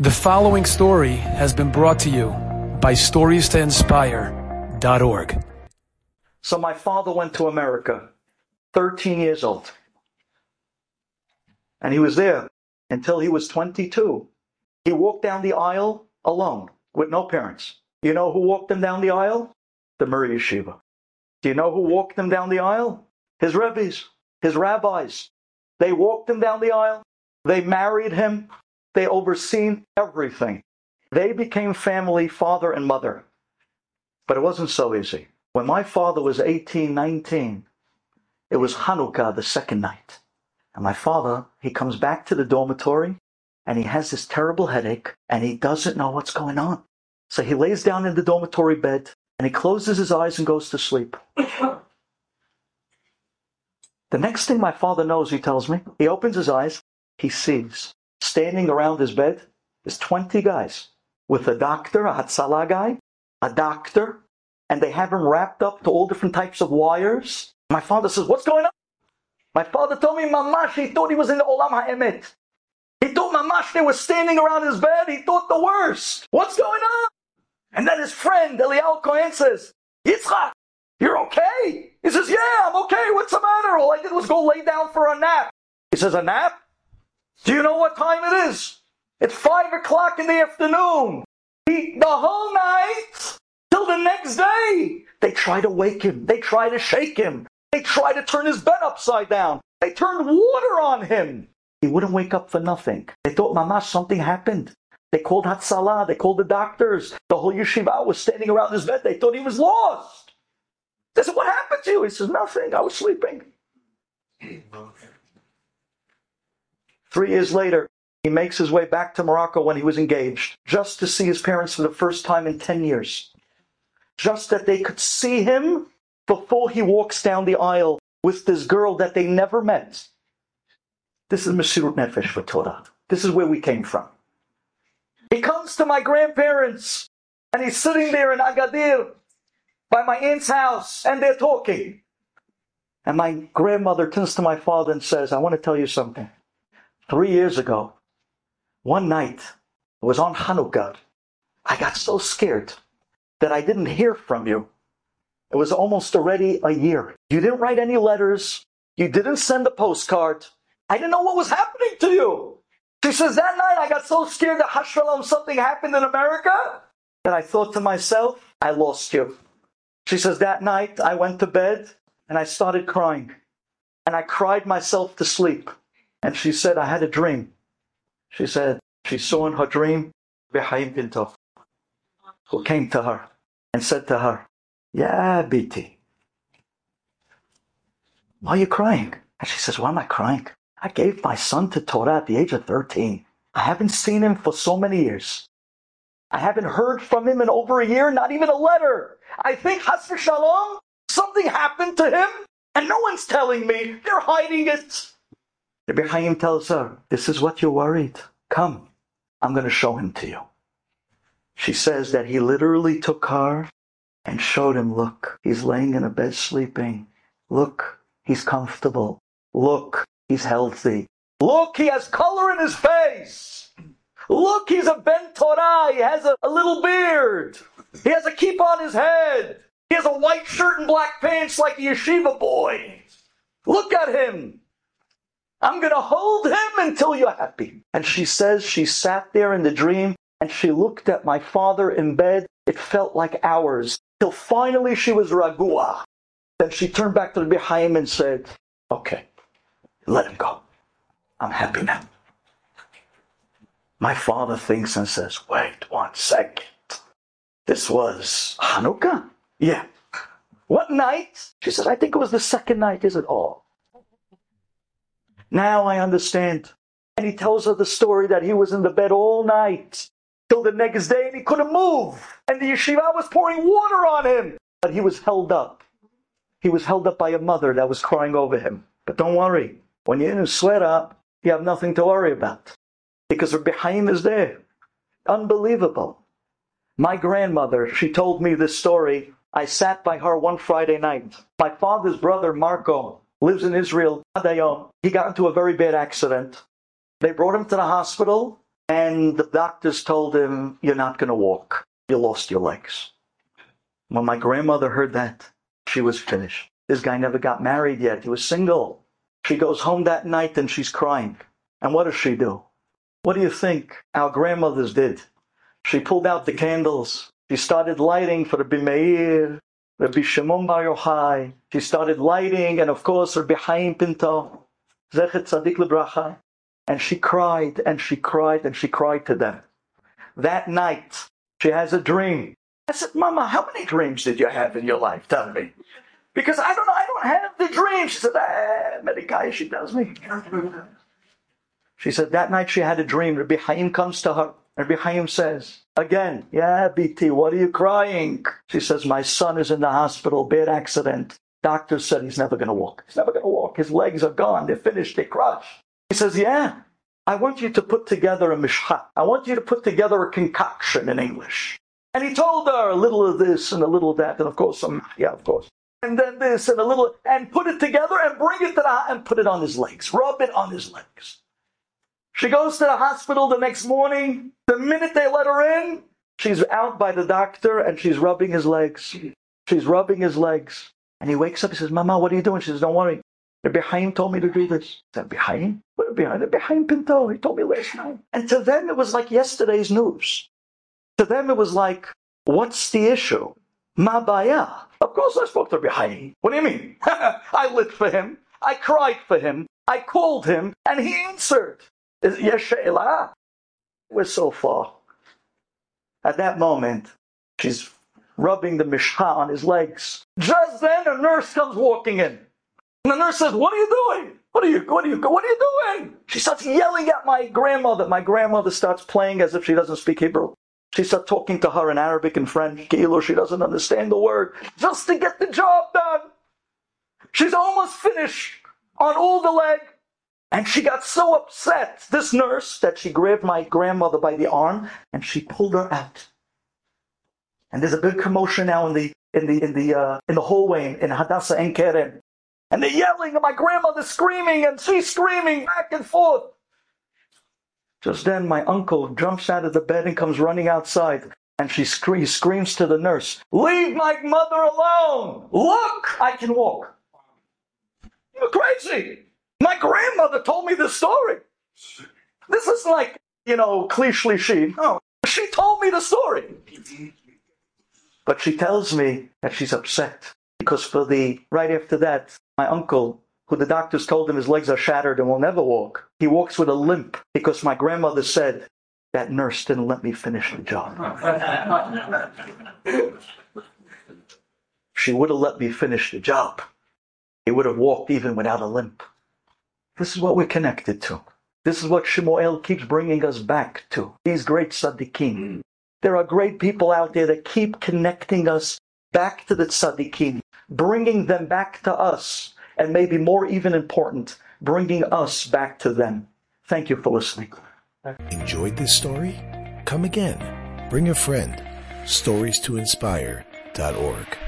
The following story has been brought to you by StoriesToInspire.org. So my father went to America, 13 years old. And he was there until he was 22. He walked down the aisle alone with no parents. You know who walked him down the aisle? The Mir Yeshiva. Do you know who walked him down the aisle? His rabbis, his rabbis. They walked him down the aisle. They married him. They overseen everything. They became family, father and mother. But it wasn't so easy. When my father was 18, 19, it was Hanukkah the second night. And my father, he comes back to the dormitory and he has this terrible headache and he doesn't know what's going on. So he lays down in the dormitory bed and he closes his eyes and goes to sleep. the next thing my father knows, he tells me, he opens his eyes, he sees standing around his bed is 20 guys with a doctor, a Hatzalah guy, a doctor, and they have him wrapped up to all different types of wires. My father says, What's going on? My father told me, Mamash, he thought he was in the Olam HaEmet. He thought Mamash, they were standing around his bed. He thought the worst. What's going on? And then his friend, Eliel Cohen, says, Yitzchak, you're okay? He says, Yeah, I'm okay. What's the matter? All I did was go lay down for a nap. He says, A nap? Do you know what time it is? It's five o'clock in the afternoon. He, the whole night till the next day. They try to wake him. They try to shake him. They try to turn his bed upside down. They turned water on him. He wouldn't wake up for nothing. They thought, Mama, something happened. They called Hatzalah. They called the doctors. The whole yeshiva was standing around his bed. They thought he was lost. They said, What happened to you? He says, Nothing. I was sleeping. Three years later, he makes his way back to Morocco when he was engaged, just to see his parents for the first time in 10 years. Just that they could see him before he walks down the aisle with this girl that they never met. This is Mesirut Nefesh for Torah. This is where we came from. He comes to my grandparents and he's sitting there in Agadir by my aunt's house and they're talking. And my grandmother turns to my father and says, I want to tell you something. Three years ago, one night, it was on Hanukkah, I got so scared that I didn't hear from you. It was almost already a year. You didn't write any letters. You didn't send a postcard. I didn't know what was happening to you. She says, that night I got so scared that Hashalom something happened in America that I thought to myself, I lost you. She says, that night I went to bed and I started crying. And I cried myself to sleep. And she said, I had a dream. She said she saw in her dream Behaim Pinto, who came to her and said to her, Yeah, Biti, why are you crying? And she says, Why am I crying? I gave my son to Torah at the age of 13. I haven't seen him for so many years. I haven't heard from him in over a year, not even a letter. I think, Has Shalom, something happened to him, and no one's telling me. They're hiding it. Rabbi Chaim tells her, This is what you're worried. Come, I'm going to show him to you. She says that he literally took her and showed him, Look, he's laying in a bed sleeping. Look, he's comfortable. Look, he's healthy. Look, he has color in his face. Look, he's a Ben Torah. He has a, a little beard. He has a keep on his head. He has a white shirt and black pants like a yeshiva boy. Look at him. I'm going to hold him until you're happy. And she says she sat there in the dream and she looked at my father in bed. It felt like hours till finally she was ragua. Then she turned back to the Behaim and said, Okay, let him go. I'm happy now. My father thinks and says, Wait one second. This was Hanukkah? Yeah. What night? She said, I think it was the second night. Is it all? Now I understand. And he tells her the story that he was in the bed all night till the next day and he couldn't move. And the yeshiva was pouring water on him. But he was held up. He was held up by a mother that was crying over him. But don't worry. When you're in a sweat up, you have nothing to worry about. Because Rabbi Haim is there. Unbelievable. My grandmother, she told me this story. I sat by her one Friday night. My father's brother, Marco, lives in Israel. Um, he got into a very bad accident. They brought him to the hospital, And the doctors told him, You're not going to walk. You lost your legs. When my grandmother heard that, she was finished. This guy never got married yet. He was single. She goes home that night and she's crying. And what does she do? What do you think our grandmothers did? She pulled out the candles. She started lighting for the Bimeir, Rabbi Shimon Bar Yochai. She started lighting, and of course, Rabbi Chaim Pinto, Zecher Tzadik Lebracha. And she cried, and she cried, and she cried to them. That night, she has a dream. I said, Mama, how many dreams did you have in your life? Tell me. Because I don't know, I don't have the dream. She said, ah, guys she tells me. She said that night she had a dream. Rabbi Chaim comes to her. Rabbi Chaim says, again, yeah, BT, what are you crying? She says, my son is in the hospital, bad accident. Doctor said he's never going to walk. He's never going to walk. His legs are gone. They're finished. They're crushed. He says, yeah, I want you to put together a mishcha. I want you to put together a concoction in English. And he told her a little of this and a little of that, and of course some, yeah, of course. And then this and a little, and put it together and bring it to the, and put it on his legs. Rub it on his legs. She goes to the hospital the next morning. The minute they let her in, she's out by the doctor and she's rubbing his legs. She's rubbing his legs. And he wakes up, he says, Mama, what are you doing? She says, Don't worry. Rabbi Chaim told me to do this. Is that Chaim? What Rabbi Rabbi Chaim Pinto? He told me last night. And to them, it was like yesterday's news. To them, it was like, What's the issue? Ma baya. Of course I spoke to Rabbi. What do you mean? I lit for him. I cried for him. I called him, and he answered. Yes, We're so far. At that moment, she's rubbing the mishcha on his legs. Just then, a nurse comes walking in. And the nurse says, What are you doing? What are you, what are you, what are you doing? She starts yelling at my grandmother. My grandmother starts playing as if she doesn't speak Hebrew. She starts talking to her in Arabic and French. Kilo, she doesn't understand the word. Just to get the job done. She's almost finished on all the leg. And she got so upset, this nurse, that she grabbed my grandmother by the arm and she pulled her out. And there's a big commotion now in the in the in the uh, in the hallway in Hadassah Ein Kerem. And they're yelling, and my grandmother's screaming, and she's screaming back and forth. Just then, my uncle jumps out of the bed and comes running outside. And she scre- screams to the nurse, Leave my mother alone! Look, I can walk. You're crazy. My grandmother told me this story. This is like, you know, cliche. She. No, she told me the story. But she tells me that she's upset because for the, right after that, my uncle, who the doctors told him his legs are shattered and will never walk, he walks with a limp because my grandmother said, that nurse didn't let me finish the job. she would have let me finish the job. He would have walked even without a limp. This is what we're connected to. This is what Shemuel keeps bringing us back to. These great tzaddikim. Hmm. There are great people out there that keep connecting us back to the tzaddikim, bringing them back to us, and maybe more even important, bringing us back to them. Thank you for listening. Enjoyed this story? Come again. Bring a friend. Stories to inspire.org.